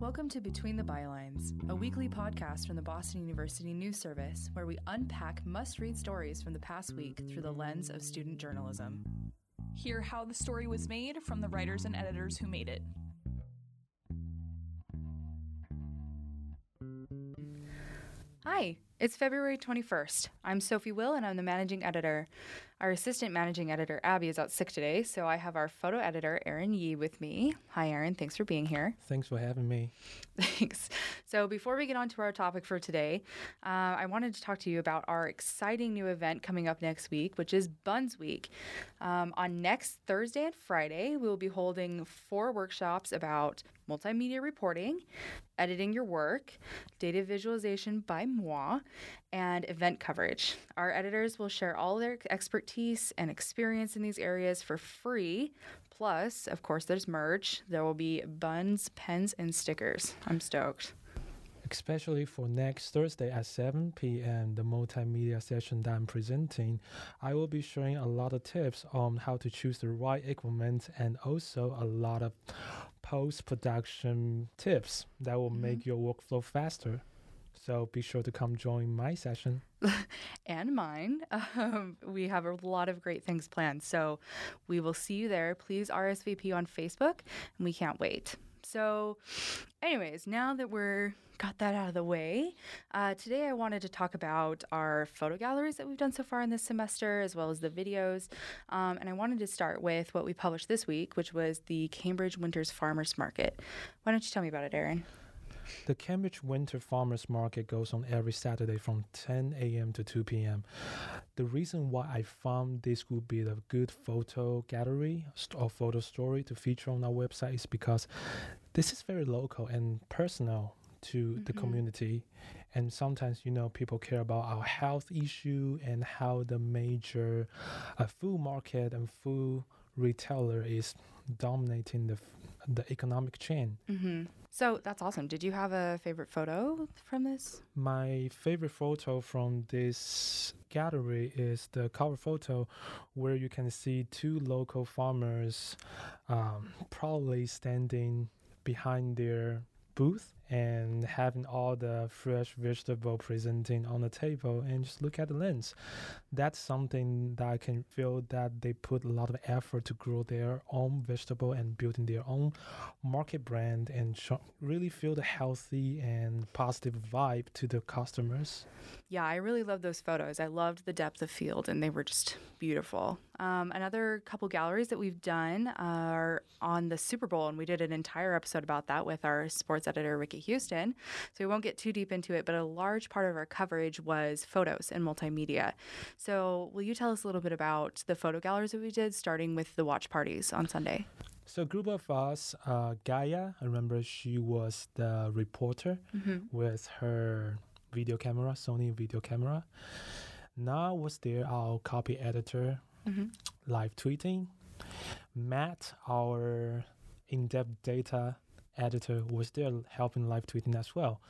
Welcome to Between the Bylines, a weekly podcast from the Boston University News Service where we unpack must read stories from the past week through the lens of student journalism. Hear how the story was made from the writers and editors who made it. Hi, it's February 21st. I'm Sophie Will and I'm the managing editor. Our assistant managing editor, Abby, is out sick today, so I have our photo editor, Aaron Yee, with me. Hi, Aaron. Thanks for being here. Thanks for having me. Thanks. So, before we get on to our topic for today, uh, I wanted to talk to you about our exciting new event coming up next week, which is BUNS Week. Um, on next Thursday and Friday, we will be holding four workshops about multimedia reporting, editing your work, data visualization by moi, and event coverage. Our editors will share all their expertise and experience in these areas for free. Plus, of course, there's merch. There will be buns, pens, and stickers. I'm stoked. Especially for next Thursday at 7 p.m., the multimedia session that I'm presenting, I will be sharing a lot of tips on how to choose the right equipment and also a lot of post production tips that will mm-hmm. make your workflow faster. So be sure to come join my session. and mine. Um, we have a lot of great things planned. So we will see you there. Please RSVP on Facebook, and we can't wait. So, anyways, now that we're got that out of the way, uh, today I wanted to talk about our photo galleries that we've done so far in this semester, as well as the videos. Um, and I wanted to start with what we published this week, which was the Cambridge Winters Farmers Market. Why don't you tell me about it, Aaron? The Cambridge Winter Farmers Market goes on every Saturday from 10 a.m. to 2 p.m. The reason why I found this would be a good photo gallery or photo story to feature on our website is because this is very local and personal to mm-hmm. the community and sometimes you know people care about our health issue and how the major uh, food market and food retailer is dominating the the economic chain. Mm-hmm. So that's awesome. Did you have a favorite photo from this? My favorite photo from this gallery is the cover photo, where you can see two local farmers, um, probably standing behind their booth and having all the fresh vegetable presenting on the table and just look at the lens. That's something that I can feel that they put a lot of effort to grow their own vegetable and building their own market brand and really feel the healthy and positive vibe to the customers. Yeah, I really love those photos. I loved the depth of field and they were just beautiful. Um, another couple galleries that we've done are on the Super Bowl, and we did an entire episode about that with our sports editor, Ricky Houston. So we won't get too deep into it, but a large part of our coverage was photos and multimedia. So will you tell us a little bit about the photo galleries that we did, starting with the watch parties on Sunday? So a group of us, uh, Gaia, I remember she was the reporter mm-hmm. with her video camera, Sony video camera. Now was there our copy editor, mm-hmm. live tweeting. Matt, our in-depth data editor was there helping live tweeting as well.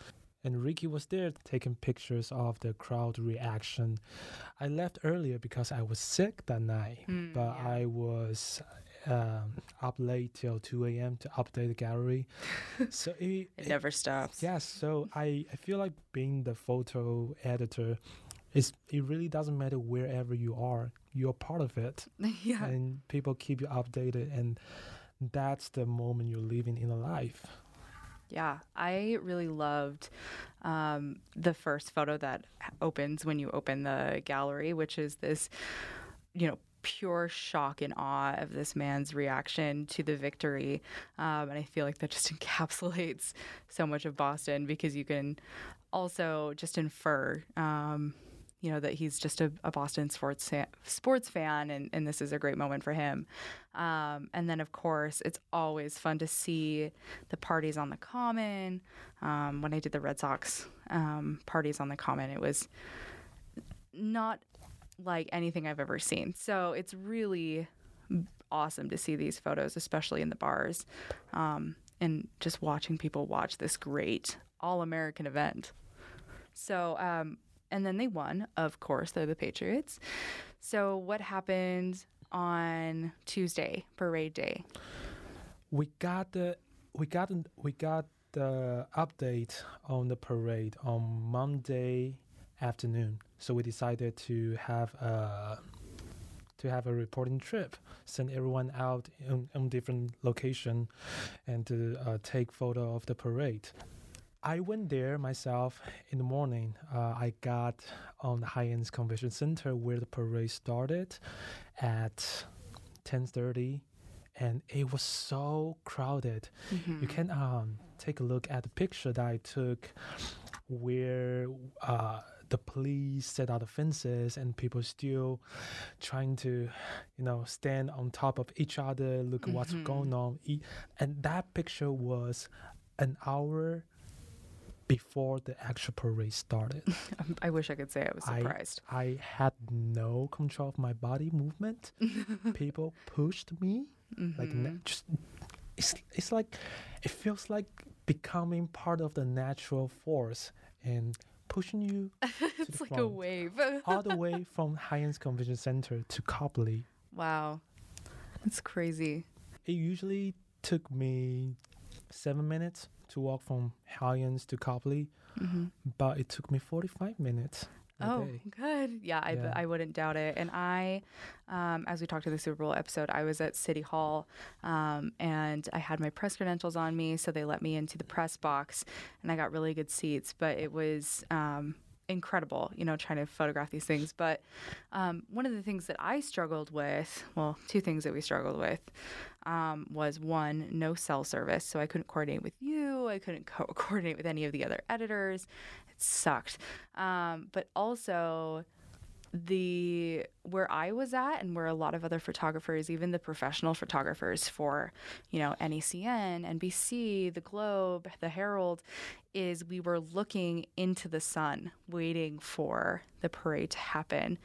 And Ricky was there taking pictures of the crowd reaction. I left earlier because I was sick that night, mm, but yeah. I was um, up late till 2 a.m. to update the gallery. so it, it, never stops. Yes. Yeah, so I, I feel like being the photo editor is it really doesn't matter wherever you are, you're part of it. yeah. And people keep you updated and that's the moment you're living in a life. Yeah, I really loved um, the first photo that opens when you open the gallery, which is this, you know, pure shock and awe of this man's reaction to the victory. Um, and I feel like that just encapsulates so much of Boston because you can also just infer. Um, you know that he's just a, a Boston sports fan, sports fan, and, and this is a great moment for him. Um, and then, of course, it's always fun to see the parties on the Common. Um, when I did the Red Sox um, parties on the Common, it was not like anything I've ever seen. So it's really awesome to see these photos, especially in the bars, um, and just watching people watch this great all American event. So, um, and then they won. Of course, they're the Patriots. So, what happened on Tuesday, parade day? We got the we got we got the update on the parade on Monday afternoon. So we decided to have a to have a reporting trip, send everyone out in, different location, and to uh, take photo of the parade. I went there myself in the morning. Uh, I got on the Hynes Convention Center where the parade started at 10:30, and it was so crowded. Mhm. You can um, take a look at the picture that I took where uh, the police set out the fences and people still trying to, you know, stand on top of each other, look at what's going on. And that picture was an hour before the actual parade started. I wish I could say I was surprised. I had no control of my body movement. people pushed me like na- Mhm. just it's it's like it feels like becoming part of the natural force and pushing you it's like a wave. all the way from Hynes Convention Center to Copley. wow. That's crazy. It usually took me seven minutes to walk from Hynes to Copley, hmm but it took me 45 minutes Oh, day. good. Yeah, I, Yeah. I wouldn't doubt it. And I, um, as we talked to the Super Bowl episode, I was at City Hall um, and I had my press credentials on me. So they let me into the press box and I got really good seats. But it was um, incredible, you know, trying to photograph these things. But um, one of the things that I struggled with, well, two things that we struggled with, um, was one, no cell service. So I couldn't coordinate with you, I couldn't co- coordinate with any of the other editors. It sucked. Um, but also, the where I was at and where a lot of other photographers, even the professional photographers for, you know, NECN, NBC, the Globe, the Herald, is we were looking into the sun, waiting for the parade to happen.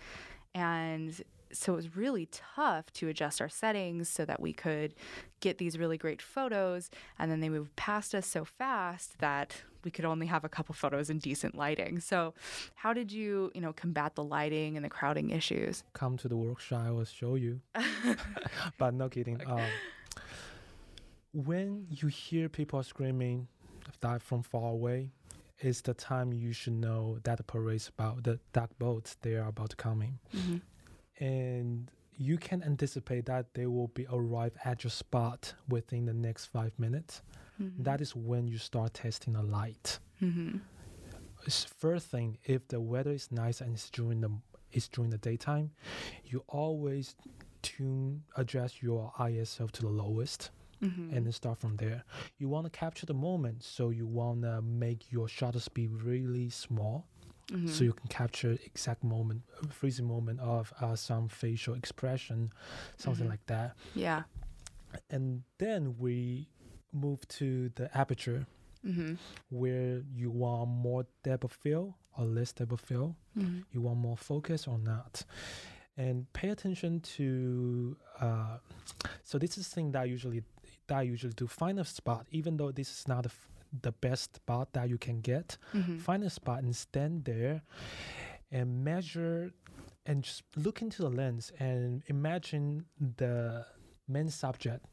And so it was really tough to adjust our settings so that we could get these really great photos. And then they moved past us so fast that we could only have a couple photos in decent lighting. So, how did you, you know, combat the lighting and the crowding issues? Come to the workshop, I will show you. but no kidding. Um, when you hear people screaming that from far away, it's the time you should know that the parade's about the duck boats they are about to coming, Mm-hmm. and you can anticipate that they will be arrive at your spot within the next five minutes. That is when you start testing the light. Mm-hmm. first thing if the weather is nice and it's during the it's during the daytime you always tune adjust your iso to the lowest Mm-hmm. and then start from there you want to capture the moment so you want to make your shutter speed really small Mm-hmm. so you can capture exact moment freezing moment of uh, some facial expression something Mhm. like that yeah. and then we move to the aperture Mm-hmm. where you want more depth of field or less depth of field Mm-hmm. you want more focus or not and pay attention to uh, so this is thing that I usually that I usually do find a spot even though this is not the f- the best spot that you can get Mm-hmm. find a spot and stand there and measure and just look into the lens and imagine the main subject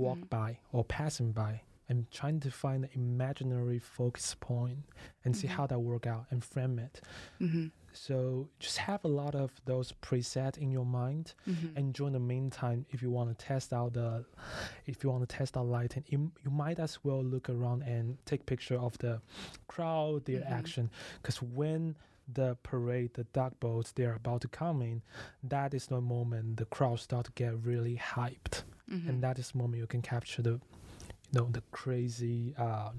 walk Mhm. by or passing by and trying to find the imaginary focus point and see Mhm. how that work out and frame it Mm-hmm. so just have a lot of those preset in your mind Mm-hmm. and during the meantime if you want to test out the if you want to test out lighting you, you might as well look around and take picture of the crowd their Mhm. action because when the parade the duck boats they're about to come in that is the moment the crowd start to get really hyped Mm-hmm. and that is the moment you can capture the you know the crazy uh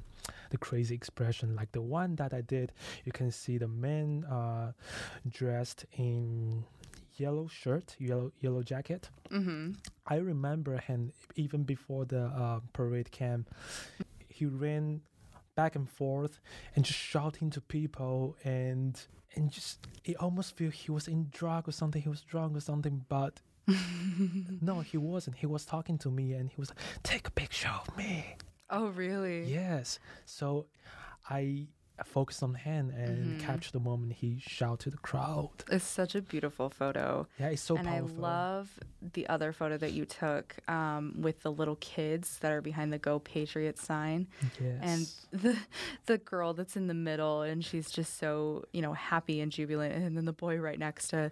the crazy expression like the one that i did you can see the man uh dressed in yellow shirt yellow yellow jacket Mm-hmm. i remember him even before the uh, parade came he ran back and forth and just shouting to people and and just it almost feel he was in drug or something he was drunk or something but no he wasn't he was talking to me and he was like take a picture of me oh, really? yes so i focus on hand and Mhm. capture the moment he shout to the crowd. It's such a beautiful photo. Yeah, it's so and powerful. I love the other photo that you took um, with the little kids that are behind the Go Patriots sign. yes. and the the girl that's in the middle and she's just so you know happy and jubilant and then the boy right next to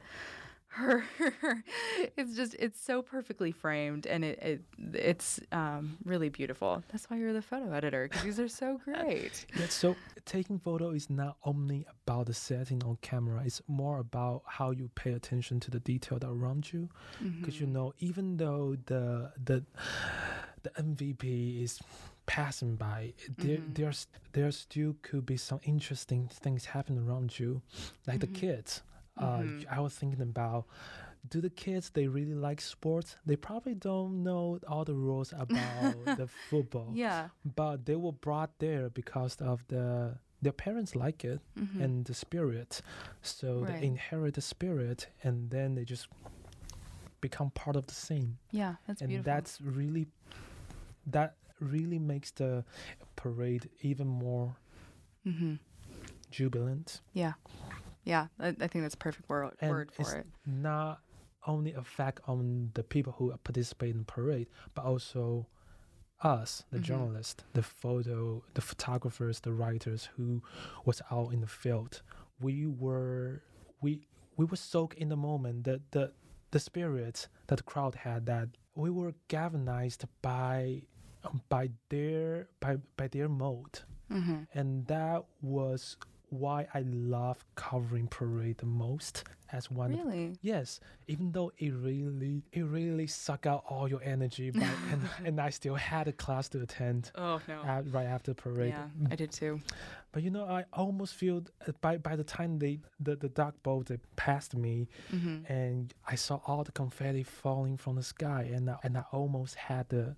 her it's just it's so perfectly framed and it, it it's um, really beautiful that's why you're the photo editor because these are so great Yeah, so taking photo is not only about the setting on camera, it's more about how you pay attention to the detail that around you. Because you Mhm. know, even though the the the MVP is passing by, there Mhm. there's there still could be some interesting things happen around you, like Mhm. the kids. Uh, Mhm. I was thinking about. Do the kids they really like sports? They probably don't know all the rules about the football yeah but they were brought there because of the their parents like it Mhm. and the spirit so Right. they inherit the spirit and then they just become part of the scene yeah that's and beautiful that's really that really makes the parade even more hmm jubilant yeah yeah I, I think that's a perfect word, And word for it. not only effect on the people who participate in the parade but also us the Mhm. journalists the photo the photographers the writers who was out in the field. We were we we were soaked in the moment the the the spirit that the crowd had that we were galvanized by um, by their by by their mode. Hmm and that was why I love covering parade the most as one really? Yes, even though it really it really suck out all your energy, but and, and I still had a class to attend oh no. uh, right after parade. yeah i did too. But you know, I almost feel uh, by by the time they the the duck boat they passed me, hmm and I saw all the confetti falling from the sky, and I, and I almost had the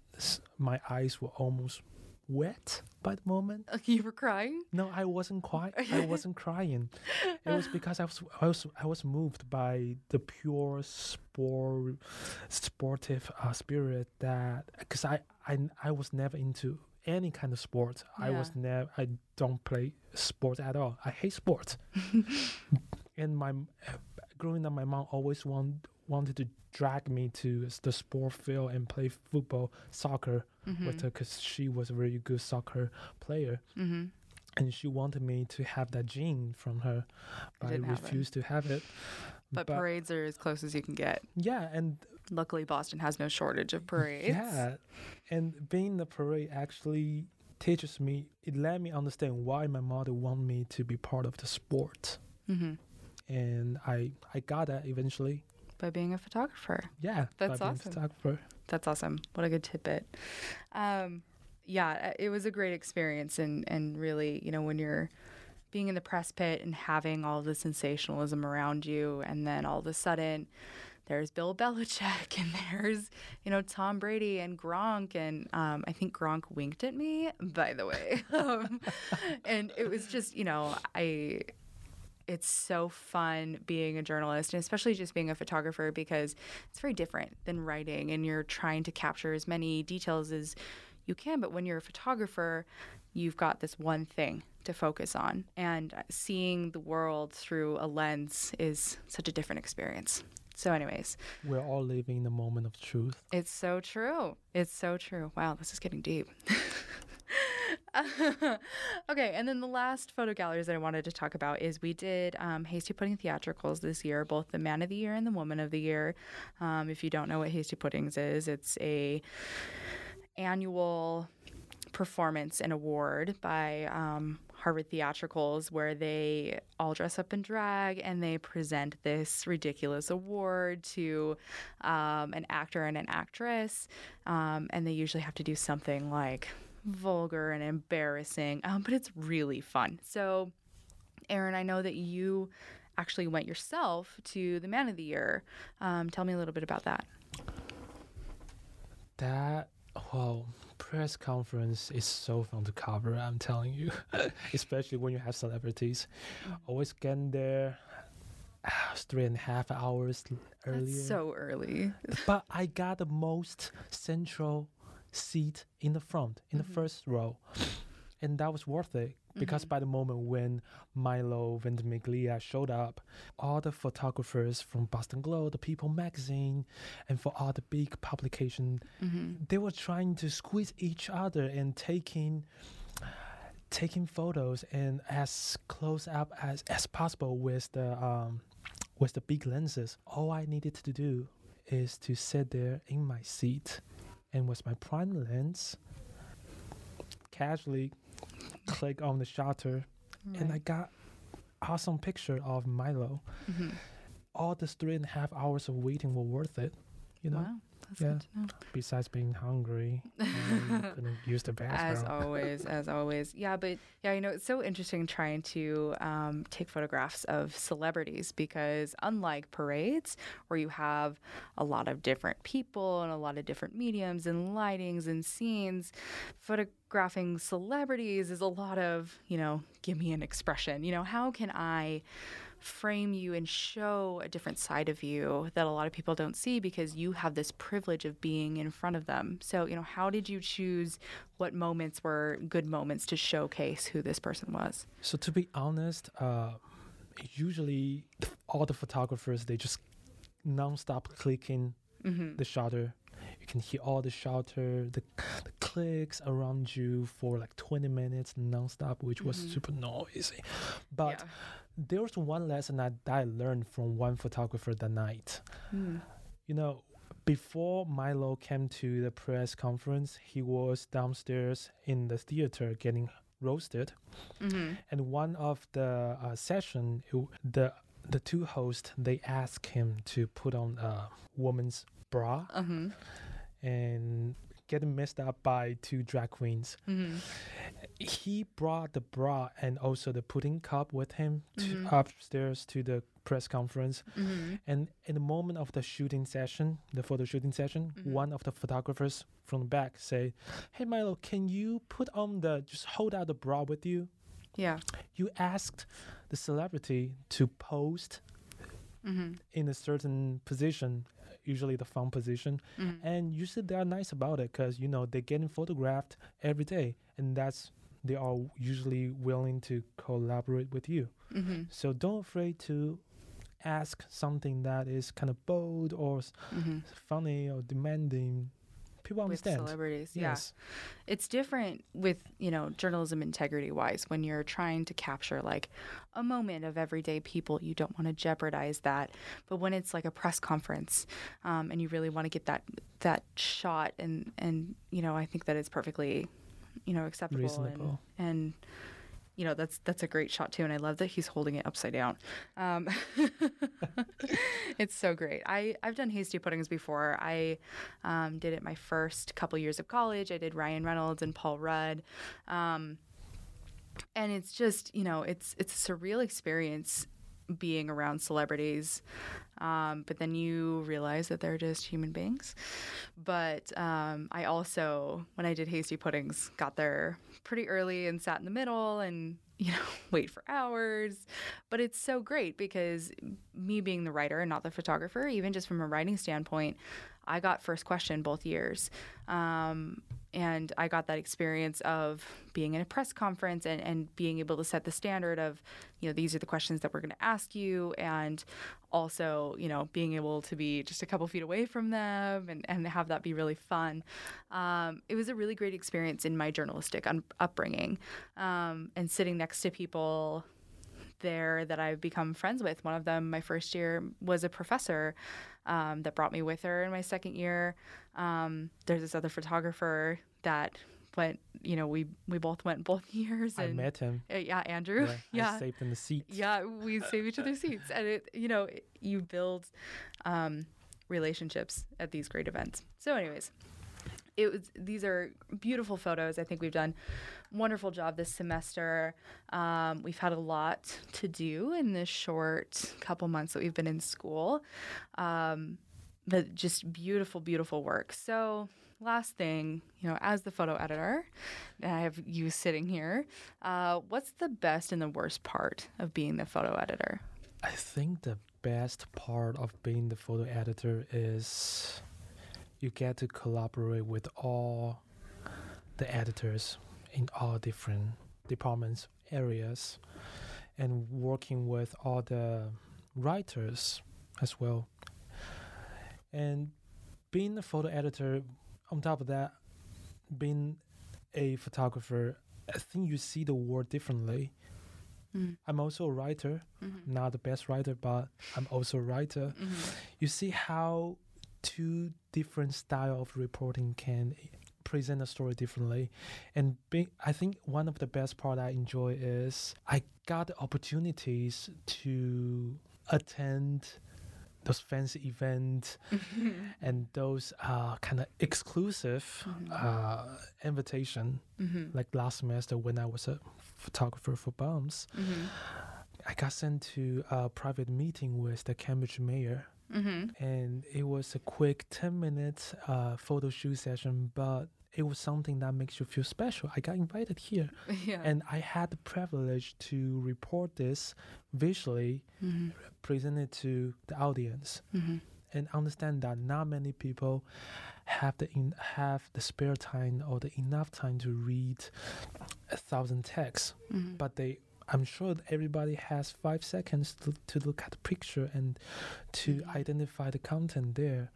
my eyes were almost wet by the moment. you were crying No, I wasn't quite. I wasn't crying. It was because I was I was I was moved by the pure sport sportive uh, spirit that because I, I I was never into any kind of sport. I was never I don't play sport at all. I hate sport. and my growing up, my mom always want, wanted to drag me to the sport field and play football, soccer hmm with her because she was a very good soccer player hmm and she wanted me to have that gene from her, but I didn't have it. refused to have it. But, parades are as close as you can get. yeah, and Luckily, Boston has no shortage of parades. yeah, and being in the parade actually teaches me. It let me understand why my mother wanted me to be part of the sport, hmm and I I got that eventually. By being a photographer. Yeah, That's by being a awesome. photographer. That's awesome. What a good tidbit. Um, yeah, uh, it was a great experience, and and really, you know, when you're being in the press pit and having all the sensationalism around you, and then all of a sudden. There's Bill Belichick and there's, you know, Tom Brady and Gronk and um, I think Gronk winked at me, by the way. um, and it was just, you know, I it's so fun being a journalist and especially just being a photographer because it's very different than writing and you're trying to capture as many details as you can but when you're a photographer you've got this one thing to focus on and seeing the world through a lens is such a different experience so anyways We're all living in the moment of truth. it's so true. It's so true. Wow, this is getting deep. okay, and then the last photo galleries that I wanted to talk about is we did um, Hasty Pudding Theatricals this year, both the Man of the Year and the Woman of the Year. Um, if you don't know what Hasty Puddings is, it's a annual performance and award by um, Harvard Theatricals where they all dress up in drag and they present this ridiculous award to um, an actor and an actress. Um, and they usually have to do something like vulgar and embarrassing, um, but it's really fun. So, Aaron, I know that you actually went yourself to the Man of the Year. Um, tell me a little bit about that. That well, press conference is so fun to cover. I'm telling you, especially when you have celebrities. Mm. Always getting there ah, three and a half hours earlier. That's so early. but I got the most central seat in the front, in Mhm. the first row. and that was worth it because Mhm. by the moment when Milo Ventimiglia showed up, all the photographers from Boston Globe, the People magazine, and for all the big publication, Mhm. they were trying to squeeze each other and taking taking photos and as close up as, as possible with the um with the big lenses. All I needed to do is to sit there in my seat and with my prime lens casually click on the shutter and I got awesome picture of Milo. Mhm. All this three and a half hours of waiting were worth it. You know, Wow, that's Yeah. good to know. besides being hungry and couldn't use the bathroom. As always, as always. Yeah, but yeah, you know, it's so interesting trying to um, take photographs of celebrities because unlike parades, where you have a lot of different people and a lot of different mediums and lightings and scenes, photographing celebrities is a lot of, you know, give me an expression. You know, how can I frame you and show a different side of you that a lot of people don't see because you have this privilege of being in front of them. So, you know, how did you choose what moments were good moments to showcase who this person was? So to be honest, uh, usually all the photographers they just non-stop clicking Mm-hmm. the shutter. Can hear all the shutter, the, the clicks around you for like 20 minutes non-stop, which was Mhm. super noisy. But there was one lesson that I learned from one photographer that night. Mm. You know, before Milo came to the press conference, he was downstairs in the theater getting roasted. hmm And one of the uh, session, it the the two hosts they asked him to put on a woman's bra Uh-huh. And getting messed up by two drag queens. hmm He brought the bra and also the pudding cup with him to Mhm. upstairs to the press conference. hmm And in the moment of the shooting session, the photo shooting session, Mhm. one of the photographers from the back say, "Hey Milo, can you put on the just hold out the bra with you?" Yeah. You asked the celebrity to post hmm in a certain position, usually the front position, hmm and usually they are nice about it because you know they're getting photographed every day, and that's they are usually willing to collaborate with you. hmm So don't afraid to ask something that is kind of bold or s- hmm funny or demanding. People With understand. celebrities, yeah. Yes. it's different with you know journalism integrity wise when you're trying to capture like a moment of everyday people you don't want to jeopardize that but when it's like a press conference um, and you really want to get that that shot and and you know i think that it's perfectly you know acceptable Reasonable. and and you know that's that's a great shot too and i love that he's holding it upside down. Um, it's so great. I i've done hasty puddings before. I um, did it my first couple years of college. I did ryan reynolds and paul rudd. Um, and it's just you know it's it's a surreal experience being around celebrities. Um, but then you realize that they're just human beings. But um, i also when i did hasty puddings got there pretty early and sat in the middle and you know wait for hours. But it's so great because me being the writer and not the photographer even just from a writing standpoint i got first question both years. Um, and i got that experience of being in a press conference and, and being able to set the standard of you know these are the questions that we're going to ask you. And also you know being able to be just a couple feet away from them and, and have that be really fun. Um, it was a really great experience in my journalistic un- upbringing. Um, and sitting next to people there that I've become friends with. One of them, my first year, was a professor um, that brought me with her in my second year. Um, there's this other photographer that went, you know, we we both went both years. I And, met him. uh, yeah, Andrew. Yeah, Yeah. I saved in the seat. Yeah, we save each other's seats, and it, you know, it- you build um, relationships at these great events. So, anyways, it was. These are beautiful photos. I think we've done wonderful job this semester. Um, we've had a lot to do in this short couple months that we've been in school, um, but just beautiful, beautiful work. So. Last thing, you know, as the photo editor, I have you sitting here. Uh, what's the best and the worst part of being the photo editor? I think the best part of being the photo editor is you get to collaborate with all the editors in all different departments, areas, and working with all the writers as well. And being a photo editor, on top of that, being a photographer, I think you see the world differently. Mm. I'm also a writer, Mhm. not the best writer, but I'm also a writer. Mhm. You see how two different style of reporting can present a story differently, and I think one of the best part I enjoy is I got the opportunities to attend those fancy events and those uh, kind of exclusive Mhm. uh, invitation Mhm. like last semester when I was a photographer for BUNS, Mhm. I got sent to a private meeting with the Cambridge mayor, Mhm. and it was a quick 10 minute uh, photo shoot session, but it was something that makes you feel special. I got invited here, Yeah. and I had the privilege to report this visually, Mhm. present it to the audience, Mhm. and understand that not many people have the in, have the spare time or the enough time to read a thousand texts Mhm. but they i'm sure that everybody has five seconds to, to look at the picture and to identify the content there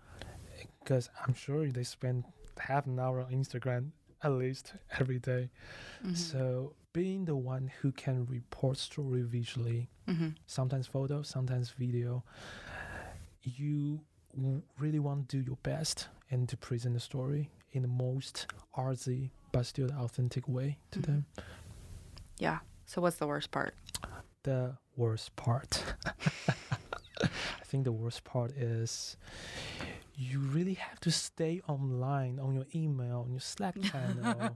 because i'm sure they spend half an hour on instagram at least every day Mhm. so being the one who can report story visually Mhm. sometimes photo sometimes video you really want to do your best and to present the story in the most artsy but still authentic way to Mhm. them Yeah. So what's the worst part? the worst part. I think the worst part is you really have to stay online on your email, on your Slack channel,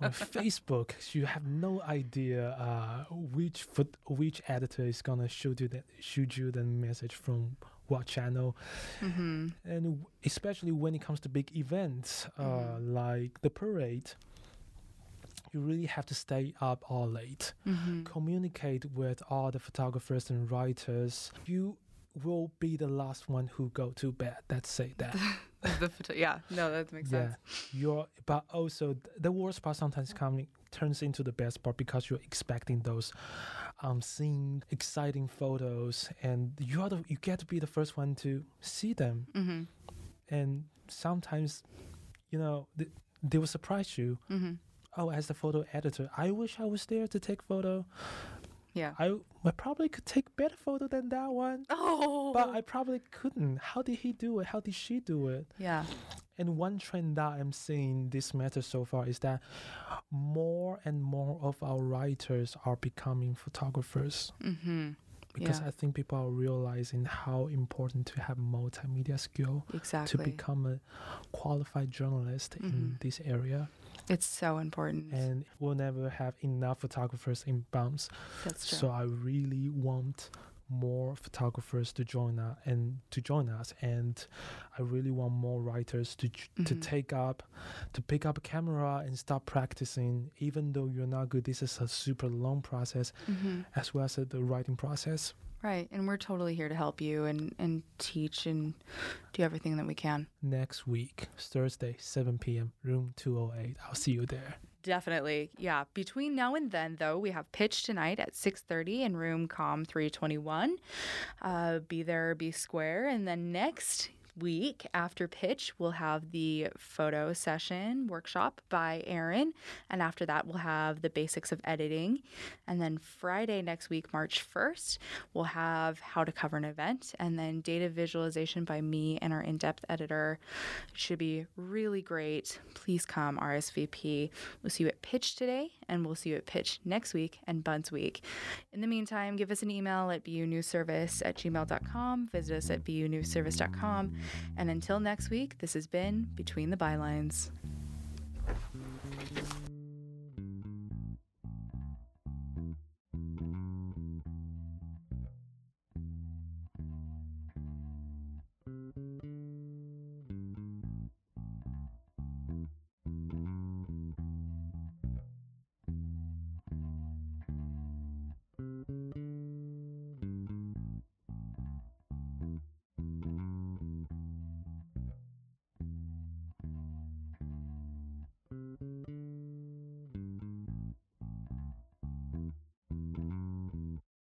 on Facebook. You have no idea uh, which foot, which editor is gonna shoot you that shoot you the message from what channel, Mhm. and especially when it comes to big events uh, Mhm. like the parade. You really have to stay up all late Mhm. communicate with all the photographers and writers, you will be the last one who go to bed. Let's say that. the photo- yeah. No, that makes yeah, sense. you're. But also, the worst part sometimes coming turns into the best part because you're expecting those, um, seeing exciting photos, and you are the you get to be the first one to see them, Mhm. and sometimes, you know, th- they will surprise you. Mhm. Oh, as the photo editor, I wish I was there to take photo. Yeah. I, I probably could take better photo than that one, Oh. but I probably couldn't. How did he do it? How did she do it? yeah. And one trend that I'm seeing this matter so far is that more and more of our writers are becoming photographers Mhm. because Yeah. I think people are realizing how important to have multimedia skill Exactly. to become a qualified journalist in Mhm. this area. It's so important. And we'll never have enough photographers in BUNS That's true. So I really want more photographers to join us and to join us and I really want more writers to j to take up to pick up a camera and start practicing even though you're not good this is a super long process Mhm. as well as the writing process Right. And we're totally here to help you and, and teach and do everything that we can. next week Thursday 7 p.m. room 208 I'll see you there Definitely. Yeah. Between now and then, though, we have pitch tonight at 6.30 in room COM 321. Uh, be there, be square. And then next week after pitch, we'll have the photo session workshop by Aaron. And after that, we'll have the basics of editing. And then Friday next week, March 1st, we'll have how to cover an event and then data visualization by me and our in depth editor. It Should be really great. Please come RSVP. We'll see you at Pitch today, and we'll see you at Pitch next week and BUNS Week. In the meantime, give us an email at bunewsservice at gmail.com. Visit us at bunewsservice.com. And until next week, this has been Between the Bylines.